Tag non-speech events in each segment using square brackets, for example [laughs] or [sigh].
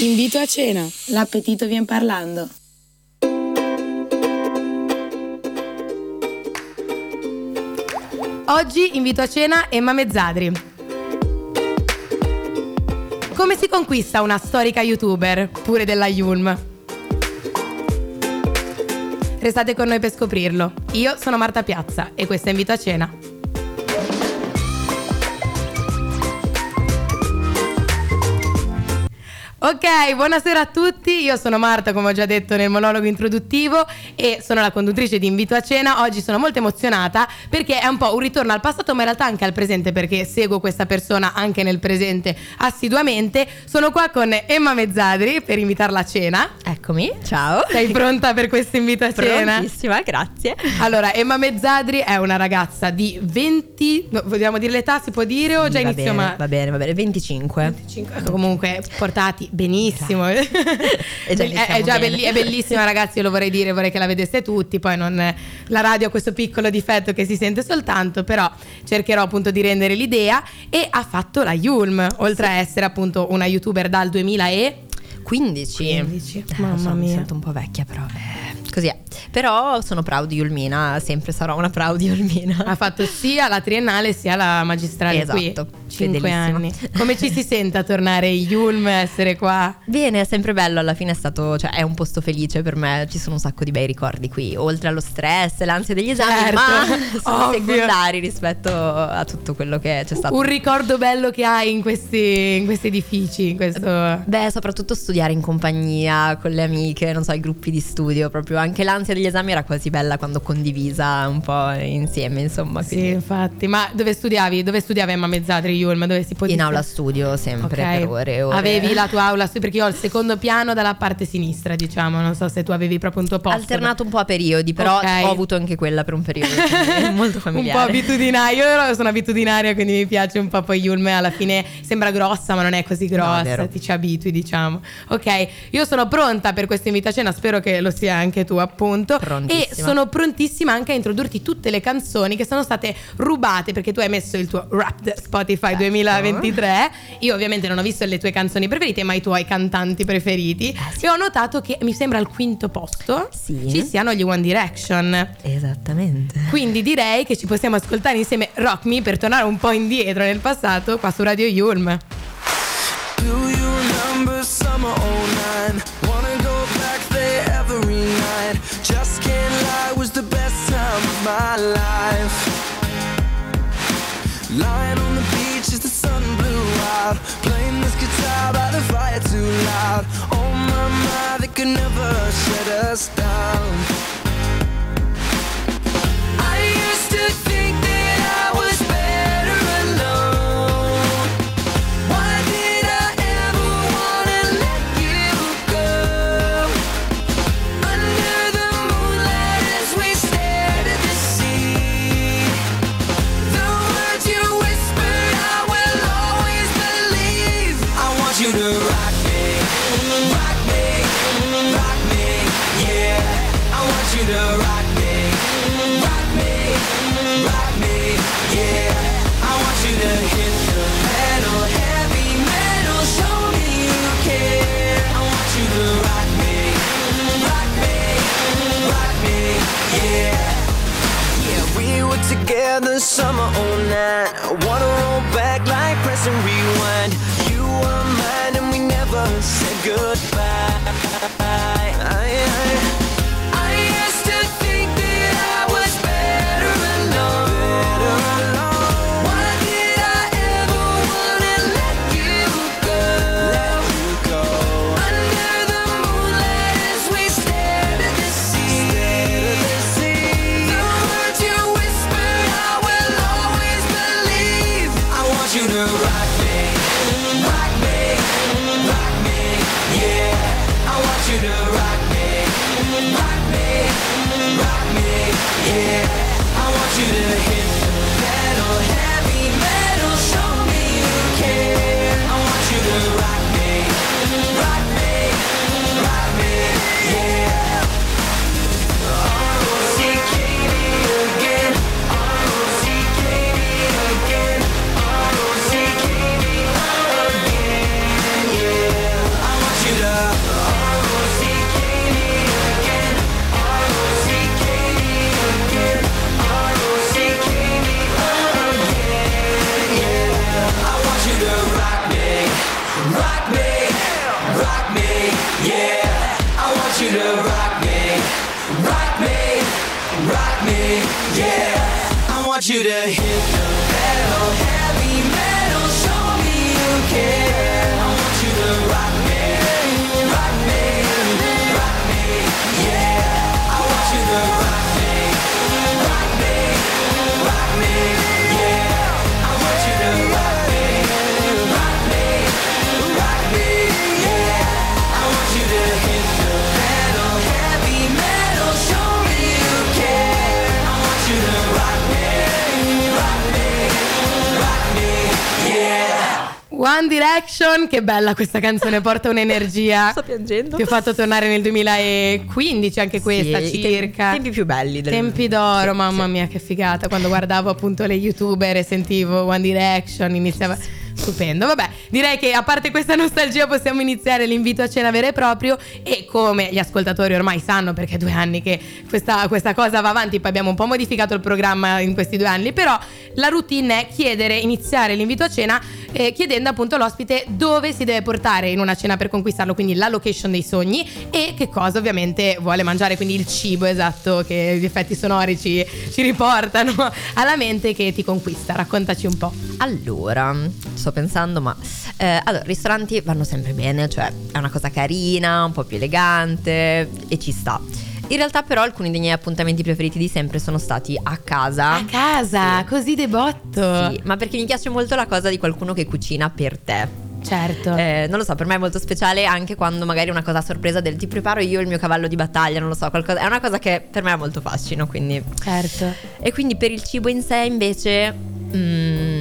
Invito a cena. L'appetito vien parlando. Oggi invito a cena Emma Mezzadri. Come si conquista una storica youtuber, pure della Yulm? Restate con noi per scoprirlo. Io sono Marta Piazza e questo è Invito a cena. Ok, buonasera a tutti, io sono Marta come ho già detto nel monologo introduttivo e sono la conduttrice di Invito a Cena. Oggi sono molto emozionata perché è un po' un ritorno al passato ma in realtà anche al presente perché seguo questa persona anche nel presente assiduamente. Sono qua con Emma Mezzadri per invitarla a cena. Eccomi, ciao. Sei pronta per questo invito a cena? Prontissima, grazie. Allora, Emma Mezzadri è una ragazza di 20, no, vogliamo dire l'età, si può dire o già va inizio? bene, ma... Va bene, va bene, 25. 25, ecco, comunque portati benissimo. [laughs] E già è, è già belli- è bellissima, ragazzi. Io lo vorrei dire, vorrei che la vedeste tutti. Poi non, la radio ha questo piccolo difetto che si sente soltanto, però cercherò appunto di rendere l'idea. E ha fatto la Yulm, oltre a essere appunto una youtuber dal 2015. 15. 15, Eh, mamma so, Mi mia. sento un po' vecchia, però eh, così è. Però sono proud di Yulmina, sempre sarò una proud di Yulmina. Ha fatto sia la triennale sia la magistrale qui. Esatto, 5 fedelissima. anni. Come ci si sente a tornare in Yulm, essere qua? Bene, è sempre bello, alla fine è stato, cioè è un posto felice per me, ci sono un sacco di bei ricordi qui, oltre allo stress, l'ansia degli esami, Certo, ma sono ovvio. secondari rispetto a tutto quello che c'è stato. Un ricordo bello che hai in questi, in questi edifici, in questo... Beh, soprattutto studiare in compagnia, con le amiche, non so, i gruppi di studio, proprio anche l'ansia degli esami era quasi bella quando condivisa un po' insieme, insomma. Sì, quindi- infatti. Ma dove studiavi? Dove studiava Emma Mezzadri Yulm? Dove si può In aula studio sempre Ok. per ore e ore. Avevi la tua aula studio perché io ho il secondo piano dalla parte sinistra, diciamo. Non so se tu avevi proprio un tuo posto. Alternato un po' a periodi, però Ok. ho avuto anche quella per un periodo. molto [laughs] un familiare. po' abitudinario, io sono abitudinaria, quindi mi piace un po'. Poi Yulm alla fine sembra grossa, ma non è così No, grossa. vero. ti ci abitui, diciamo. Ok, io sono pronta per questa invitazione, spero che lo sia anche tu, appunto. E sono prontissima anche a introdurti tutte le canzoni che sono state rubate perché tu hai messo il tuo Wrapped Spotify Certo. 2023. Io ovviamente non ho visto le tue canzoni preferite, ma i tuoi cantanti preferiti. Eh, sì. E ho notato che mi sembra al quinto posto Sì. ci siano gli One Direction. Esattamente. Quindi direi che ci possiamo ascoltare insieme Rock Me per tornare un po' indietro nel passato qua su Radio Yulm. Together summer 09. I wanna roll back like press and rewind. You were mine and we never said goodbye. One Direction, che bella questa canzone, porta un'energia. [laughs] Sto piangendo. Ti ho fatto tornare nel 2015 anche questa Sì, circa. te- tempi più belli del Tempi d'oro, Sì, mamma sì. mia che figata Quando guardavo appunto le youtuber e sentivo One Direction iniziava Stupendo, vabbè direi che a parte questa nostalgia possiamo iniziare l'invito a cena vero e proprio. E come gli ascoltatori ormai sanno perché è due anni che questa, questa cosa va avanti Poi abbiamo un po' modificato il programma in questi due anni Però la routine è chiedere, iniziare l'invito a cena eh, Chiedendo appunto all'ospite dove si deve portare in una cena per conquistarlo Quindi la location dei sogni e che cosa ovviamente vuole mangiare Quindi il cibo esatto che gli effetti sonori ci, ci riportano [laughs] alla mente che ti conquista. Raccontaci un po' Allora, sto pensando, ma eh, allora, ristoranti vanno sempre bene, cioè è una cosa carina, un po' più elegante e ci sta. In realtà, però, alcuni dei miei appuntamenti preferiti di sempre sono stati a casa. A casa, Sì. così debotto Sì, ma perché mi piace molto la cosa di qualcuno che cucina per te. Certo Eh, non lo so, per me è molto speciale anche quando magari è una cosa a sorpresa del ti preparo io il mio cavallo di battaglia, non lo so, qualcosa, è una cosa che per me ha molto fascino, quindi Certo e quindi per il cibo in sé invece mm,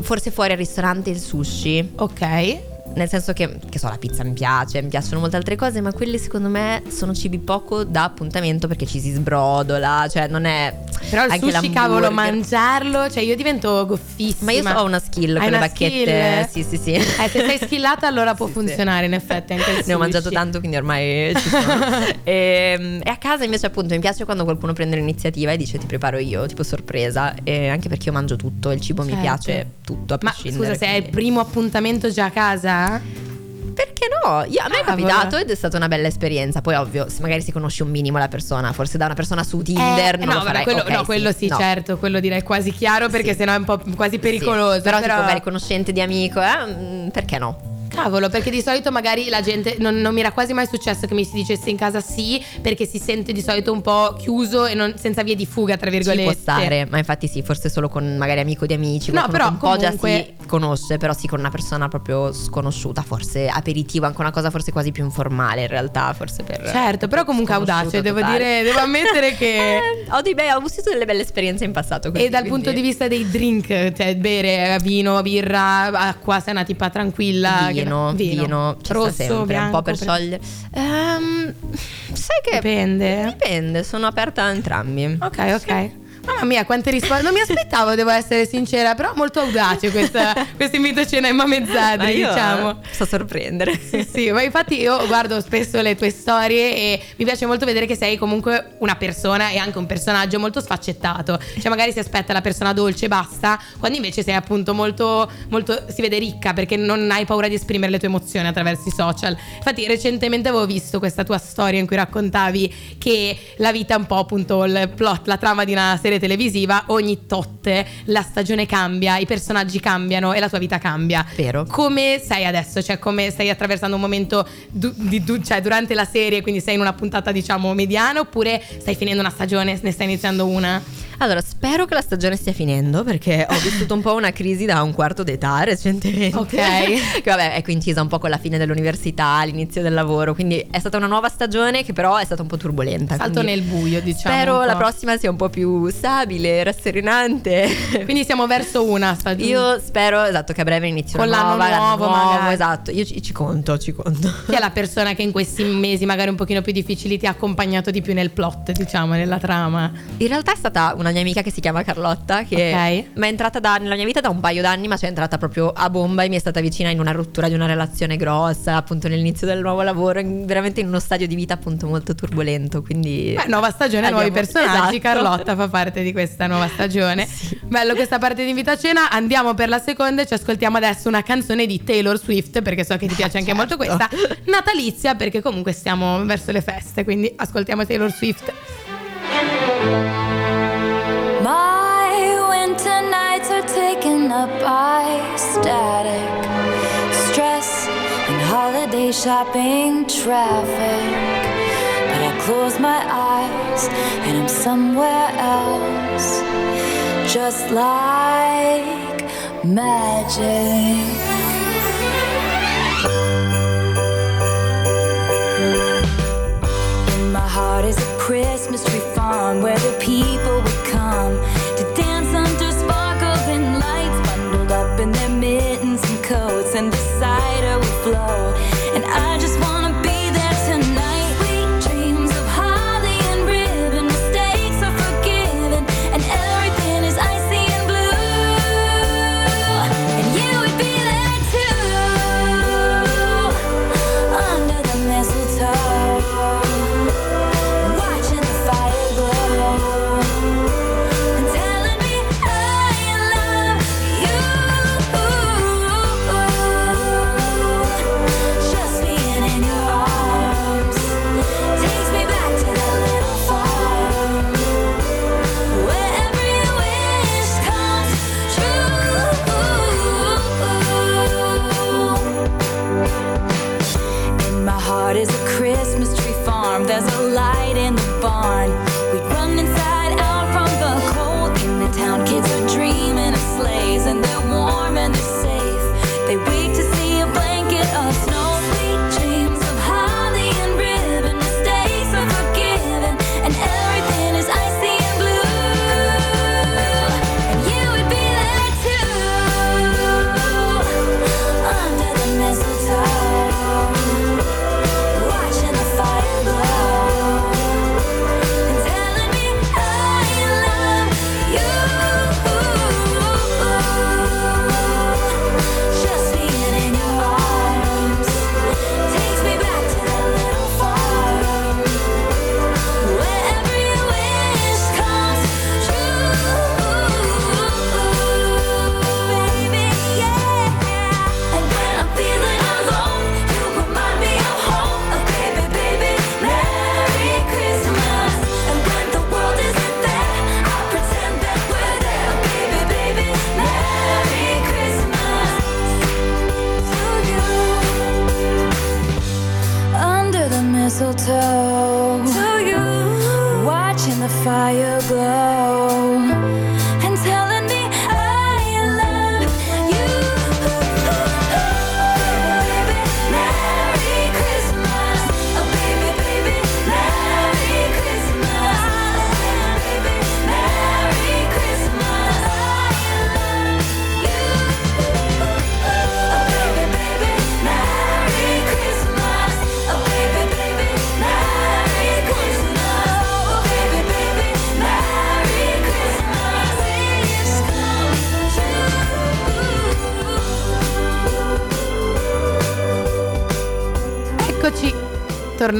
forse fuori al ristorante il sushi, Ok nel senso che, che so, la pizza mi piace, mi piacciono molte altre cose, ma quelli secondo me sono cibi poco da appuntamento perché ci si sbrodola, cioè non è... Però il sushi, cavolo, mangiarlo, cioè io divento goffissima. Ma io so- ho una skill Hai con le bacchette, skill? sì sì sì. Eh, se sei skillata allora può [laughs] Sì, funzionare in effetti anche il Ne ho mangiato sushi. tanto, quindi ormai ci sono. [laughs] e, e a casa invece, appunto, mi piace quando qualcuno prende l'iniziativa e dice ti preparo io, tipo sorpresa. E anche perché io mangio tutto, il cibo mi Certo. piace tutto a Ma scusa, se è il quindi- primo appuntamento già a casa? Perché no? Io- a me è Cavolo. capitato ed è stata una bella esperienza. Poi, ovvio, se magari si conosce un minimo la persona, forse da una persona su Tinder. Eh, no, vabbè, quello, Ok, no, quello sì, no. certo, quello direi quasi chiaro perché Sì. sennò è un po' quasi pericoloso. Sì, Però, tipo, magari conoscente di amico, eh? mm, Perché no? Cavolo, perché di solito magari la gente non, non mi era quasi mai successo che mi si dicesse in casa sì, perché si sente di solito un po' chiuso e non- senza vie di fuga, tra Ci virgolette. può stare, ma infatti sì, forse solo con magari amico di amici, No, però un po' già si conosce, però sì con una persona proprio sconosciuta, forse aperitivo, anche una cosa forse quasi più informale in realtà, forse per Certo, però comunque audace, devo totale. dire, devo ammettere che... [laughs] Eh, ho, dei bei, ho vissuto delle belle esperienze in passato così, E dal quindi- punto di vista dei drink, cioè bere vino, birra, acqua, sei una tipa tranquilla. che- vino, vino, ci rosso, sempre, bianco, un po' per pre- sciogliere. Ehm, sai che Dipende. dipende, sono aperta a entrambi. Ok, ok. Mamma mia, quante risposte. Non mi aspettavo, devo essere sincera, però molto audace questa, [laughs] questo invito a cena in Ma mamezzadri, io diciamo. so sorprendere. Sì, sì, ma infatti io guardo spesso le tue storie e mi piace molto vedere che sei comunque una persona e anche un personaggio molto sfaccettato. Cioè magari si aspetta la persona dolce e basta, quando invece sei appunto molto, molto, si vede ricca perché non hai paura di esprimere le tue emozioni attraverso i social. Infatti recentemente avevo visto questa tua storia in cui raccontavi che la vita è un po' appunto il plot, la trama di una serie televisiva, ogni totte la stagione cambia, i personaggi cambiano e la tua vita cambia. Vero. Come sei adesso? Cioè, come stai attraversando un momento du- di du- cioè, durante la serie, quindi sei in una puntata, diciamo, mediana, oppure stai finendo una stagione, ne stai iniziando una? Allora, spero che la stagione stia finendo perché ho vissuto un po' una crisi da un quarto d'età recentemente. Ok. che vabbè, è coincisa un po' con la fine dell'università, l'inizio del lavoro, quindi è stata una nuova stagione che però è stata un po' turbolenta. Salto nel buio, diciamo. Spero la prossima sia un po' più stabile, rasserenante. Quindi siamo verso una stagione. Io spero, esatto, che a breve inizi Con l'anno nuova, l'anno nuovo, nuovo, magari. esatto. Io ci, ci conto, ci conto. Chi è la persona che in questi mesi, magari un pochino più difficili, ti ha accompagnato di più nel plot, diciamo, nella trama? In realtà è stata una mia amica che si chiama Carlotta che Ok. mi è entrata da- nella mia vita da un paio d'anni ma ci è entrata proprio a bomba e mi è stata vicina in una rottura di una relazione grossa appunto nell'inizio del nuovo lavoro in- veramente in uno stadio di vita appunto molto turbolento quindi Beh, nuova stagione, nuovi Abbiamo- personaggi. esatto. Carlotta fa parte di questa nuova stagione. [laughs] Bello questa parte di invito a cena. Andiamo per la seconda e ci ascoltiamo adesso una canzone di Taylor Swift, perché so che ti piace anche molto questa. Natalizia, perché comunque stiamo verso le feste. Quindi ascoltiamo Taylor Swift. Up by static, stress, and holiday shopping traffic. But I close my eyes and I'm somewhere else, just like magic. My heart is a Christmas tree farm where the people And I just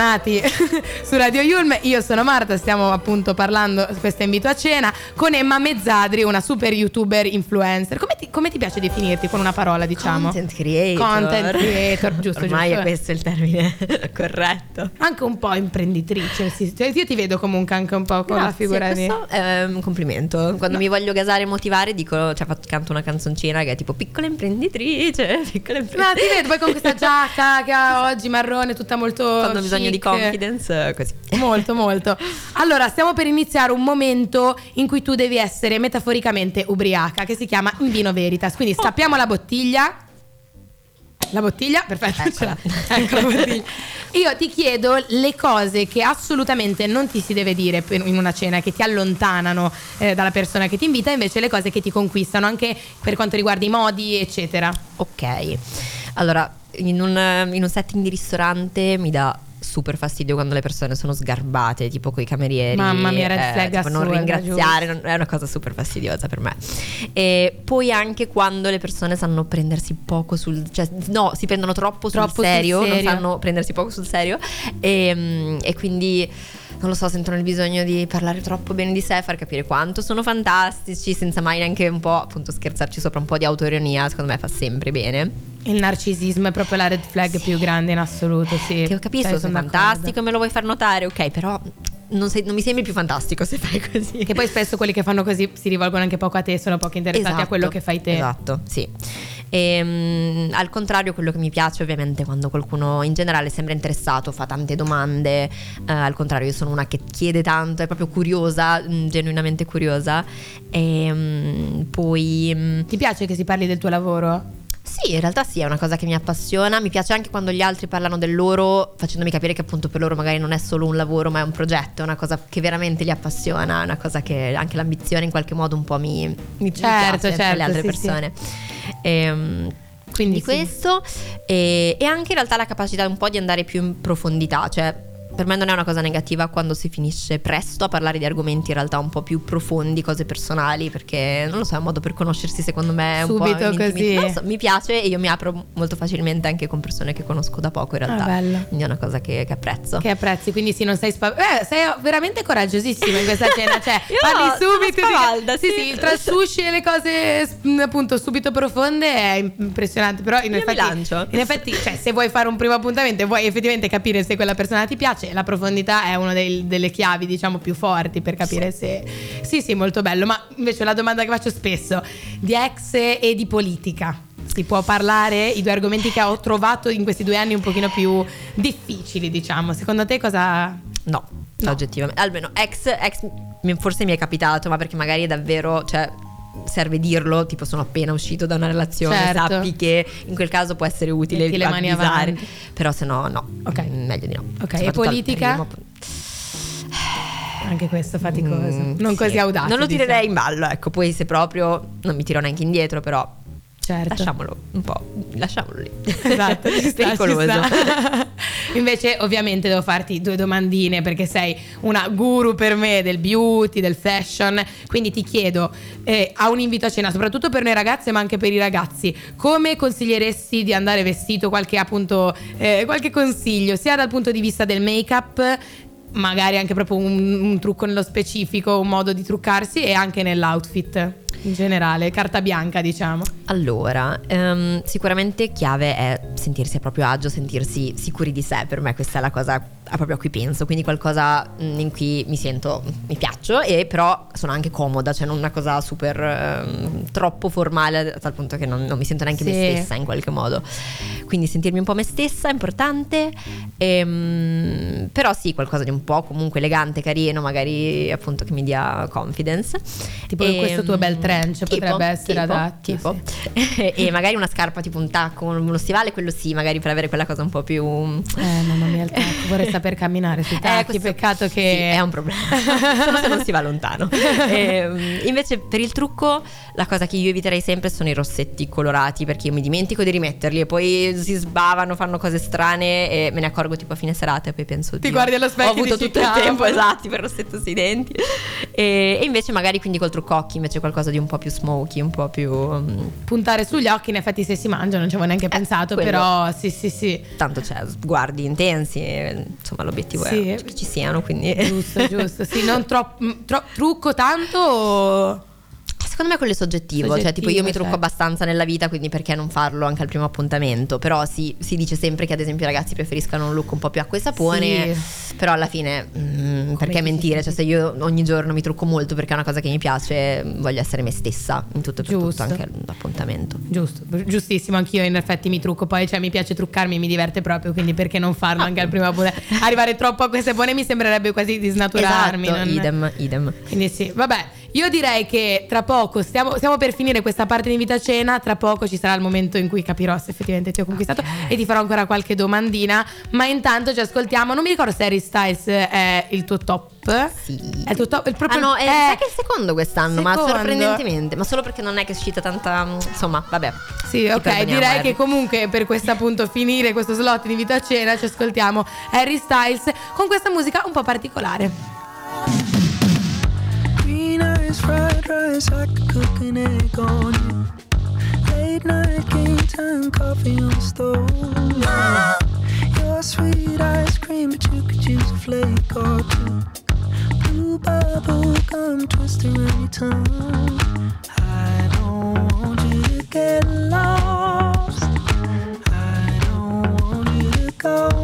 tornati [laughs] su Radio Yulm. Io sono Marta, stiamo appunto parlando questo invito a cena con Emma Mezzadri, una super youtuber influencer. Come ti, come ti piace definirti con una parola, diciamo? Content creator. Content creator, giusto, Ormai giusto. è questo il termine [laughs] corretto. Anche un po' imprenditrice, sì. Cioè, io ti vedo comunque anche un po' con la Grazie, figura di... questo è un complimento. Quando mi voglio gasare e motivare, dico, cioè, canto una canzoncina che è tipo piccola imprenditrice, [laughs] piccola No, imprenditrice. ti vedo poi con questa giacca che ha oggi marrone, tutta molto. Quando ho bisogno di confidence, così. Molto, molto. Allora, stiamo per iniziare un momento in cui tu devi essere metaforicamente ubriaca, che si chiama in vino veritas. Quindi stappiamo la bottiglia. La bottiglia, perfetto. Eccola. [laughs] Ecco la bottiglia. Io ti chiedo le cose che assolutamente non ti si deve dire in una cena, che ti allontanano eh, dalla persona che ti invita, invece le cose che ti conquistano, anche per quanto riguarda i modi, eccetera. Ok, allora in un, in un setting di ristorante mi dà super fastidio quando le persone sono sgarbate, tipo coi camerieri. Mamma mia, red eh, flag non ringraziare, non- è una cosa super fastidiosa per me. E poi anche quando le persone sanno prendersi poco sul cioè no, si prendono troppo sul, Troppo sul serio, non serio. sanno prendersi poco sul serio e, mm, e quindi non lo so, sentono il bisogno di parlare troppo bene di sé, far capire quanto sono fantastici, senza mai neanche un po' appunto scherzarci sopra un po' di autoironia, secondo me fa sempre bene. Il narcisismo è proprio la red flag più grande in assoluto, sì. Che ho capito, Cioè, sono fantastico, me lo vuoi far notare, ok, però non, sei- non mi sembri più fantastico se fai così. Che poi spesso quelli che fanno così si rivolgono anche poco a te, sono poco interessati a Esatto, quello che fai te. Esatto, sì. Ehm, al contrario, quello che mi piace ovviamente quando qualcuno in generale sembra interessato, fa tante domande, eh, al contrario io sono una che chiede tanto, è proprio curiosa, mm, genuinamente curiosa. E poi... mm, Ti piace che si parli del tuo lavoro? Sì, in realtà sì, è una cosa che mi appassiona. Mi piace anche quando gli altri parlano del loro, facendomi capire che appunto per loro magari non è solo un lavoro, ma è un progetto, è una cosa che veramente li appassiona, è una cosa che anche l'ambizione in qualche modo un po' mi, mi Certo, piace certo, le altre sì, persone. Ehm, quindi Sì. questo e, e anche in realtà la capacità un po' di andare più in profondità, cioè per me non è una cosa negativa quando si finisce presto a parlare di argomenti in realtà un po' più profondi, cose personali, perché non lo so, è un modo per conoscersi secondo me un Subito po' in intimità. così. So, mi piace e io mi apro molto facilmente anche con persone che conosco da poco in realtà. Ah, bello. Quindi è una cosa che, che apprezzo. Che apprezzi, quindi sì, non sei spaventata. Eh, sei veramente coraggiosissima in questa cena. Cioè, [laughs] Io parli sono subito. spavalda, sì, sì. sì, tra sushi e le cose mm, appunto subito profonde è impressionante. Però in Io effetti, in effetti, cioè, se vuoi fare un primo appuntamento e vuoi effettivamente capire se quella persona ti piace, la profondità è una dei- delle chiavi, diciamo, più forti per capire se. Sì, sì, molto bello. Ma invece la domanda che faccio spesso: di ex e di politica. Si può parlare i due argomenti che ho trovato in questi due anni un pochino più difficili, diciamo. Secondo te cosa. No, No. oggettivamente. Almeno ex, ex forse mi è capitato, ma perché magari è davvero, cioè serve dirlo, tipo sono appena uscito da una relazione, Certo. sappi che in quel caso può essere utile Metti le mani avanti. Però se no no, Ok. Mm, meglio di no. Ok, e politica? Anche questo faticoso. Mm, non sì. così audace. Non lo diciamo. tirerei in ballo, ecco, poi se proprio non mi tiro neanche indietro, però Certo. lasciamolo un po', lasciamolo lì. Esatto, ci [laughs] sta, pericoloso. ci sta. [laughs] Invece, ovviamente, devo farti due domandine perché sei una guru per me del beauty, del fashion. Quindi ti chiedo, eh, a un invito a cena, soprattutto per noi ragazze, ma anche per i ragazzi, come consiglieresti di andare vestito? Qualche appunto, eh, qualche consiglio, sia dal punto di vista del make-up. Magari anche proprio un, un trucco nello specifico, un modo di truccarsi e anche nell'outfit in generale, carta bianca diciamo. Allora, ehm, sicuramente chiave è sentirsi a proprio agio, sentirsi sicuri di sé. Per me questa è la cosa a proprio a cui penso. Quindi qualcosa mm, in cui mi sento, mi piaccio e però sono anche comoda, cioè non una cosa super ehm, troppo formale a tal punto che non, non mi sento neanche Sì. me stessa in qualche modo. Quindi sentirmi un po' me stessa è importante. Ehm, però sì, qualcosa di un po' comunque elegante, carino, magari appunto che mi dia confidence. Tipo Ehm, questo tuo bel trench potrebbe essere tipo, adatto, Tipo. [laughs] e magari una scarpa tipo un tacco, uno stivale, quello sì, magari per avere quella cosa un po' più... Eh, mamma mia, il tacco. Vorrei saper camminare sui tacchi. Eh, questo- Peccato sì, che. è un problema. [laughs] Solo se non si va lontano. Ehm, invece, per il trucco, la cosa che io eviterei sempre sono i rossetti colorati perché io mi dimentico di rimetterli e poi si sbavano, fanno cose strane e me ne accorgo tipo a fine serata e poi penso Ti "Dio, guardi allo specchio Ho e avuto tutto il tempo esatto per rossetto sui denti. E, e invece, magari quindi col trucco occhi, invece qualcosa di un po' più smoky, un po' più. mm, Puntare sugli occhi, in effetti, se si mangia, non ci avevo neanche pensato. quello. Però, sì, sì, sì. tanto c'è sguardi intensi, insomma l'obiettivo Sì. è che ci siano, quindi Giusto, giusto. Sì, non troppo. tro- trucco tanto. o- Secondo me quello è soggettivo, cioè tipo io mi trucco certo. abbastanza nella vita, quindi perché non farlo anche al primo appuntamento? Però si, si dice sempre che ad esempio i ragazzi preferiscano un look un po' più acqua e sapone, però alla fine mm, perché mentire? Cioè se io ogni giorno mi trucco molto perché è una cosa che mi piace, voglio essere me stessa in tutto e per Giusto. tutto, anche all'appuntamento. Giusto, giustissimo, anch'io in effetti mi trucco, poi cioè mi piace truccarmi, mi diverte proprio, quindi perché non farlo anche al primo appuntamento? Arrivare troppo a queste buone mi sembrerebbe quasi di snaturarmi. Esatto, non- idem, idem. Quindi sì, vabbè, io direi che tra poco stiamo, stiamo per finire questa parte di invito a cena, tra poco ci sarà il momento in cui capirò se effettivamente ti ho conquistato e ti farò ancora qualche domandina, ma intanto ci ascoltiamo, non mi ricordo se Harry Styles è il tuo top. Sì. È il tuo top, il proprio ah no, è, sai che è il secondo quest'anno, ma secondo. sorprendentemente, ma solo perché non è che è uscita tanta, insomma, vabbè. Sì, ok, direi Harry. che comunque per questo appunto finire questo slot di invito a cena ci ascoltiamo Harry Styles con questa musica un po' particolare. Eyes, fried rice, I could cook an egg on you. Late night game time, coffee on the stove. Your sweet ice cream, but you could use a flake or two. Blue bubble gum twisting around your. I don't want you to get lost. I don't want you to go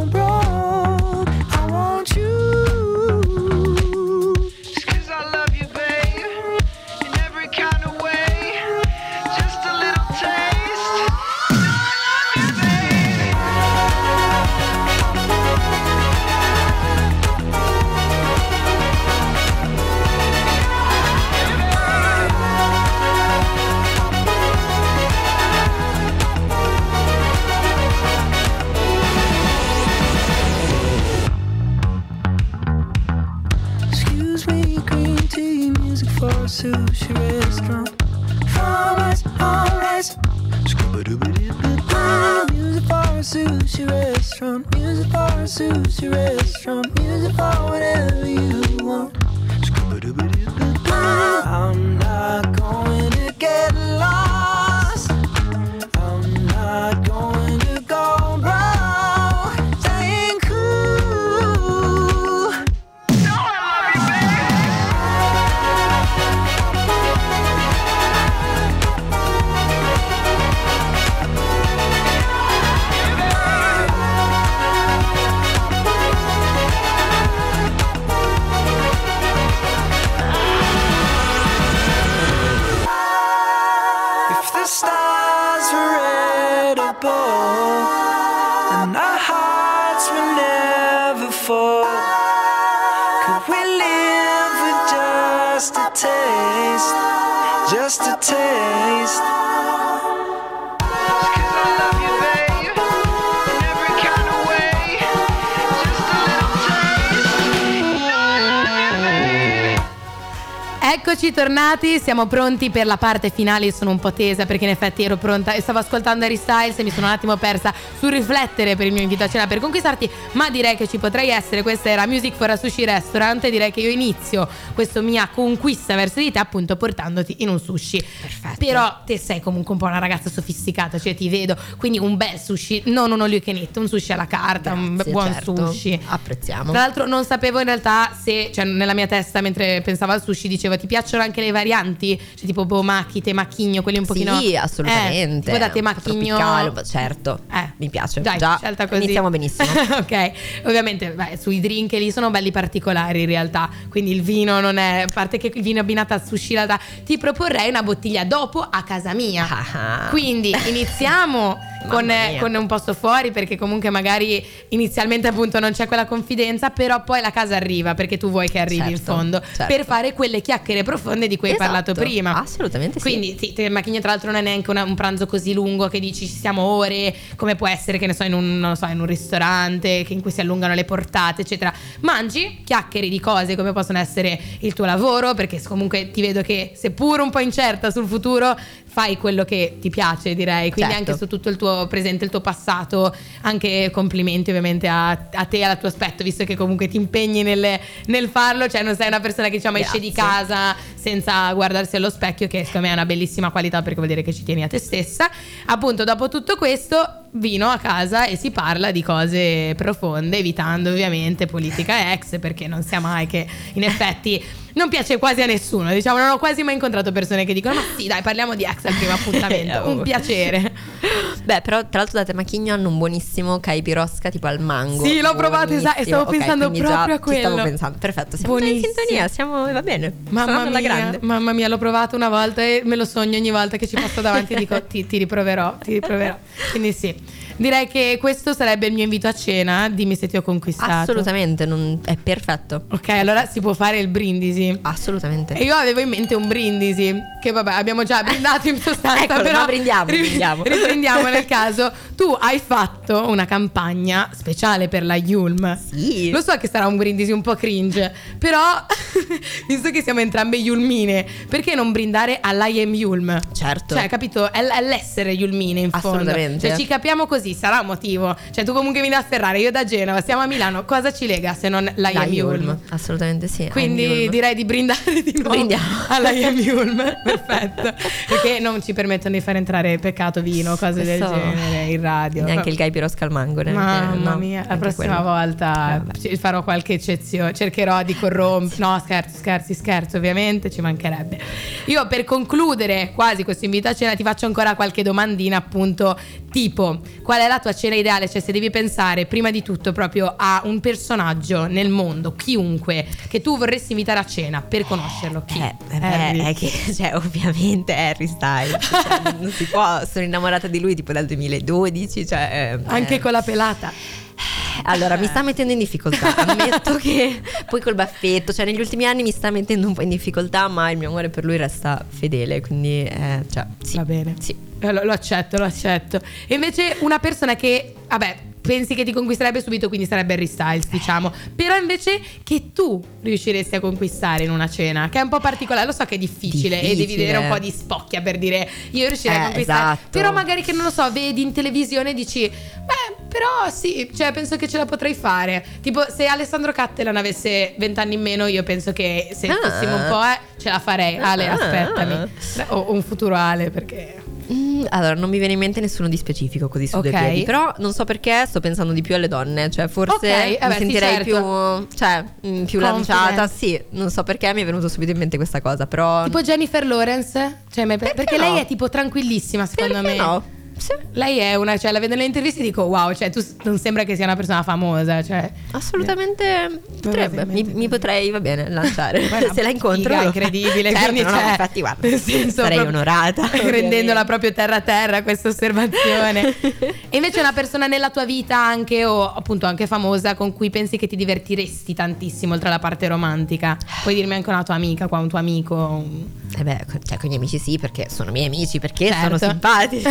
Eccoci tornati, siamo pronti per la parte finale. Io sono un po' tesa perché in effetti ero pronta e stavo ascoltando Harry Styles e mi sono un attimo persa sul riflettere per il mio invito a cena per conquistarti. Ma direi che ci potrei essere. Questa era Music for a Sushi Restaurant. E direi che io inizio questa mia conquista verso di te, appunto, portandoti in un sushi. Perfetto. Però te sei comunque un po' una ragazza sofisticata, cioè ti vedo. Quindi un bel sushi, non un all you can eat, un sushi alla carta, un Grazie, buon certo. sushi. Apprezziamo. Tra l'altro non sapevo in realtà se, cioè nella mia testa mentre pensavo al sushi dicevo ti piacciono anche le varianti? Cioè tipo bomaki, temachigno, quelli un pochino... Sì, Eh, assolutamente. tipo da temachigno... tropicale, certo. Eh, Mi piace. Dai, Già scelta così. iniziamo benissimo. [laughs] ok, ovviamente beh, sui drink lì sono belli particolari in realtà, quindi il vino non è, a parte che il vino abbinato al sushi ti proporrei una bottiglia dopo a casa mia. Ah. Quindi iniziamo con, mia. con un posto fuori perché comunque magari inizialmente appunto non c'è quella confidenza, però poi la casa arriva perché tu vuoi che arrivi in Certo, fondo certo. per fare quelle chiacchiere profonde di cui hai Esatto, parlato prima. assolutamente sì. Quindi sì, te- macchina tra l'altro non è neanche una- un pranzo così lungo che dici ci stiamo ore, come può essere che ne so in un, so, in un ristorante che in cui si allungano le portate, eccetera. Mangi, chiacchieri di cose come possono essere il tuo lavoro, perché comunque ti vedo che seppur un po' incerta sul futuro, fai quello che ti piace, direi. Quindi Certo. anche su tutto il tuo presente, il tuo passato, anche complimenti ovviamente a, a te e al tuo aspetto, visto che comunque ti impegni nel, nel farlo, cioè non sei una persona che diciamo esce di casa senza guardarsi allo specchio, che secondo me è una bellissima qualità perché vuol dire che ci tieni a te stessa. Appunto, dopo tutto questo, vino a casa e si parla di cose profonde, evitando ovviamente politica ex, perché non sia mai che in effetti non piace quasi a nessuno. Diciamo, non ho quasi mai incontrato persone che dicono: Ma sì, dai, parliamo di ex al primo [laughs] appuntamento. Un Oh. piacere. Beh, però tra l'altro da Temachigno hanno un buonissimo caipirosca tipo al mango. Sì, l'ho provato, esatto, e stavo Buonissimo. pensando proprio a ci stavo quello. pensando. Perfetto, siamo in sintonia, siamo va bene. Mamma mia, grande. mamma mia, l'ho provato una volta e me lo sogno ogni volta che ci passo davanti e [laughs] dico ti, ti riproverò, ti riproverò. Quindi sì, direi che questo sarebbe il mio invito a cena, dimmi se ti ho conquistato. Assolutamente, non- è perfetto. Ok, allora si può fare il brindisi. Assolutamente. E io avevo in mente un brindisi, che vabbè abbiamo già brindato in sostanza, [laughs] Eccolo, però brindiamo, brindiamo. riprendiamo nel [laughs] caso. Tu hai fatto una campagna speciale per la Yulm. Sì. Lo so che sarà un brindisi un po' cringe, però [laughs] visto che siamo entrambe Yulmine, perché non brindare all'IM Yulm? Certo. Cioè, capito? È l'essere Yulmine in fondo. Assolutamente. Cioè, ci capiamo così, sarà un motivo. Cioè, tu comunque vieni da Ferrari, io da Genova, siamo a Milano, cosa ci lega se non La Yulm? Yulm. Assolutamente sì. Quindi direi di brindare di nuovo Brindiamo. [laughs] alla Yam Yulm, perfetto. Perché non ci permettono di far entrare peccato vino, cose del Questo- genere in radio. Neanche il caipirosca al mango. neanche- Mamma no, mia, la prossima quello. volta ci farò qualche eccezione. Cercherò di corrompere. No, scherzo, scherzi, scherzo, ovviamente ci mancherebbe. Io per concludere quasi questo invito a cena ti faccio ancora qualche domandina, appunto, tipo qual è la tua cena ideale? Cioè, se devi pensare prima di tutto proprio a un personaggio nel mondo, chiunque, che tu vorresti invitare a cena per conoscerlo. Chi? Eh, eh, beh, è che, [laughs] cioè, ovviamente Harry Styles. cioè, [laughs] non si può, sono innamorata di lui tipo dal 2012. Cioè, eh, Anche eh. con la pelata. Allora, mi sta mettendo in difficoltà. Ammetto che [laughs] poi col baffetto, cioè negli ultimi anni mi sta mettendo un po' in difficoltà, ma il mio amore per lui resta fedele. Quindi, eh, cioè, sì. Va bene. Sì. Eh, Lo, lo accetto, lo accetto. E invece una persona che, vabbè, pensi che ti conquisterebbe subito, quindi sarebbe Harry Styles, diciamo. Però invece che tu riusciresti a conquistare in una cena, che è un po' particolare, lo so che è difficile, e devi Difficile. vedere un po' di spocchia per dire io riuscirei a Eh, conquistare. esatto. Però magari che non lo so, vedi in televisione e dici, beh, Però sì, cioè penso che ce la potrei fare. Tipo, se Alessandro Cattelan avesse vent'anni in meno, io penso che se Ah. fossimo un po', eh, ce la farei. Ale, Ah. aspettami. O un futuro Ale, perché... Mm, allora, non mi viene in mente nessuno di specifico così su due Ok. piedi. Però non so perché sto pensando di più alle donne. Cioè, forse Ok, eh mi beh, sì, sentirei certo. più. Cioè, mm, più lanciata. Sì, non so perché mi è venuto subito in mente questa cosa. Però. Tipo Jennifer Lawrence? Cioè, ma- perché, no? lei è tipo tranquillissima, secondo perché me. no? Sì, Lei è una, cioè la vedo nelle interviste e dico wow, cioè tu non sembra che sia una persona famosa, cioè assolutamente potrebbe. Mi, mi potrei, va bene, lanciare. È una [laughs] Se la incontro. figa incredibile, certo, quindi no, no, cioè, infatti, guarda, nel senso, sarei onorata. [laughs] rendendola proprio terra a terra questa osservazione. [laughs] e invece una persona nella tua vita anche o appunto anche famosa con cui pensi che ti divertiresti tantissimo oltre alla parte romantica. Puoi dirmi anche una tua amica, qua un tuo amico. un- Eh beh, cioè con i miei amici sì, perché sono miei amici, perché Certo. sono simpatici.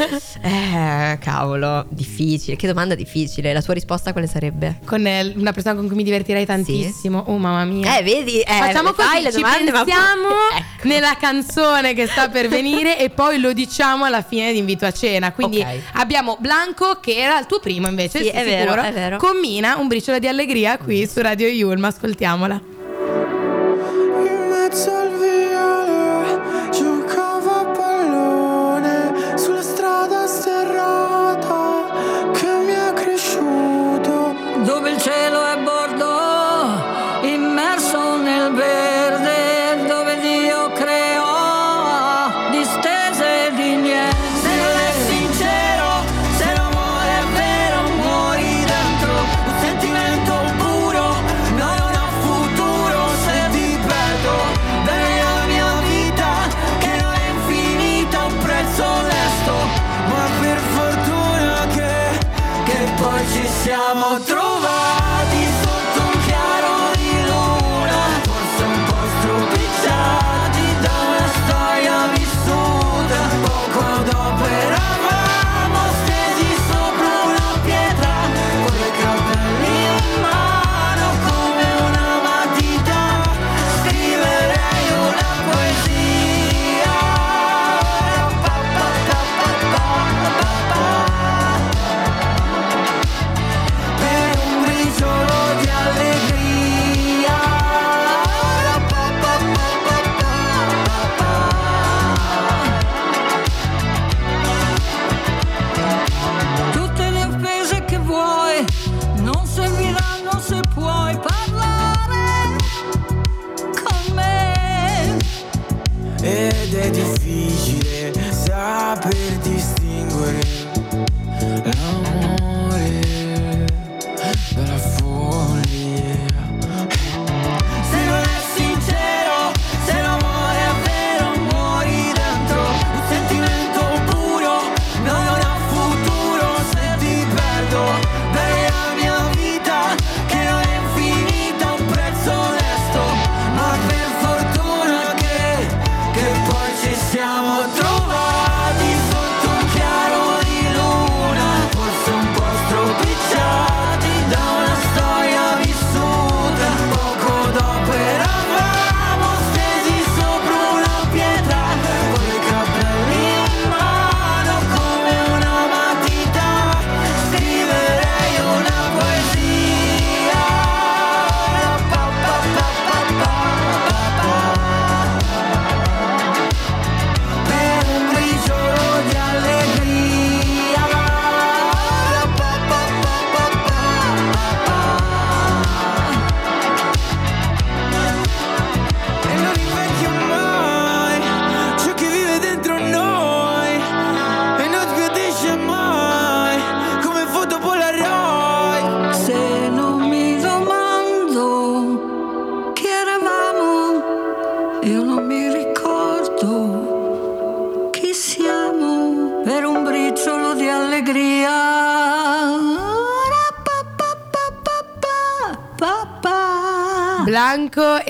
[laughs] eh, cavolo, difficile. Che domanda difficile. La tua risposta quale sarebbe? Con eh, una persona con cui mi divertirei tantissimo. Oh mamma mia. Eh, vedi? Eh, Facciamo così, le ci domande, ma- pensiamo [laughs] Ecco. nella canzone che sta per venire e poi lo diciamo alla fine di invito a cena. Quindi Ok. abbiamo Blanco che era il tuo primo invece, Sì, sei è vero, sicuro? è vero. Con Mina, un briciolo di allegria qui su Radio Yulma, ascoltiamola. In mezzo al viale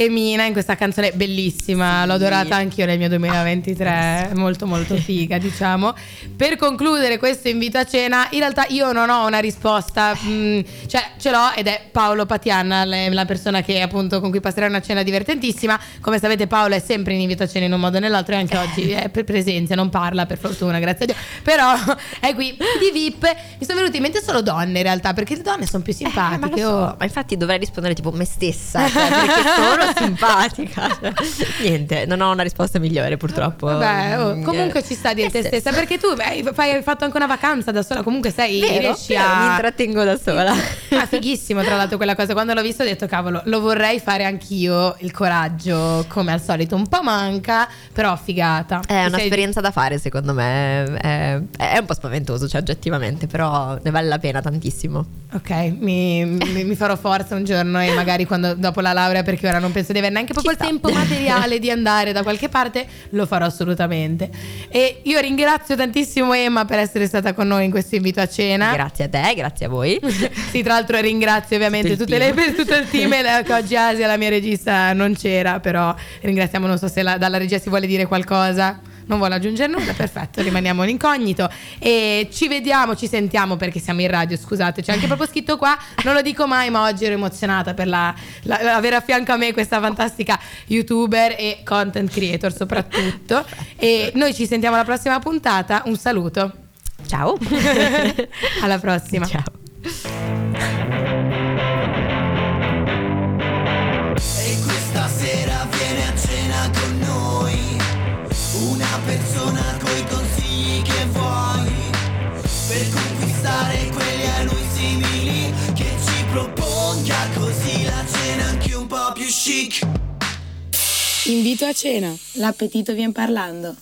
E Mina in questa canzone bellissima, l'ho adorata anch'io nel mio 2023, molto molto figa diciamo. Per concludere questo invito a cena, in realtà io non ho una risposta, mm, cioè ce l'ho ed è Paolo Patianna, la persona che appunto con cui passerà una cena divertentissima. Come sapete Paolo è sempre in invito a cena in un modo o nell'altro e anche oggi è per presenza, non parla per fortuna, grazie a Dio, però [laughs] è qui di VIP. Mi sono venuti in mente solo donne in realtà, perché le donne sono più Eh, ma, simpatiche. so, oh. ma infatti dovrei rispondere tipo me stessa, cioè, perché sono simpatica. Cioè, [laughs] niente, non ho una risposta migliore purtroppo. Vabbè, oh, Mm, comunque eh, ci sta a dire me te stessa perché tu beh, fai- hai fatto anche una vacanza da sola, comunque sei Vero, riesci vero, mi a intrattengo da sola. [laughs] Ah, fighissimo tra l'altro quella cosa. Quando l'ho visto ho detto cavolo, lo vorrei fare anch'io. Il coraggio, come al solito, un po' manca, però figata. È Ti sei- un'esperienza da fare, secondo me. È, è un po' spaventoso, cioè, oggettivamente, però ne vale la pena tantissimo. Ok, mi, mi- mi farò forza un giorno e magari quando, dopo la laurea, perché ora non penso di avere neanche proprio Ci il sta. tempo materiale di andare da qualche parte, lo farò assolutamente. E io ringrazio tantissimo Emma per essere stata con noi in questo invito a cena. Grazie a te, grazie a voi. Sì, tra l'altro ringrazio ovviamente Tutto le, [laughs] tutto il team che [laughs] oggi Asia, la mia regista, non c'era, però ringraziamo, non so se la- dalla regia si vuole dire qualcosa. Non vuole aggiungere nulla, perfetto, rimaniamo in incognito e ci vediamo, ci sentiamo perché siamo in radio, scusate, c'è anche proprio scritto qua, non lo dico mai, ma oggi ero emozionata per la, la- avere a fianco a me questa fantastica youtuber e content creator soprattutto. E noi ci sentiamo alla prossima puntata, un saluto, Ciao. [laughs] alla prossima. Ciao. Proponga così la cena anche un po' più chic Invito a cena. L'appetito vien parlando.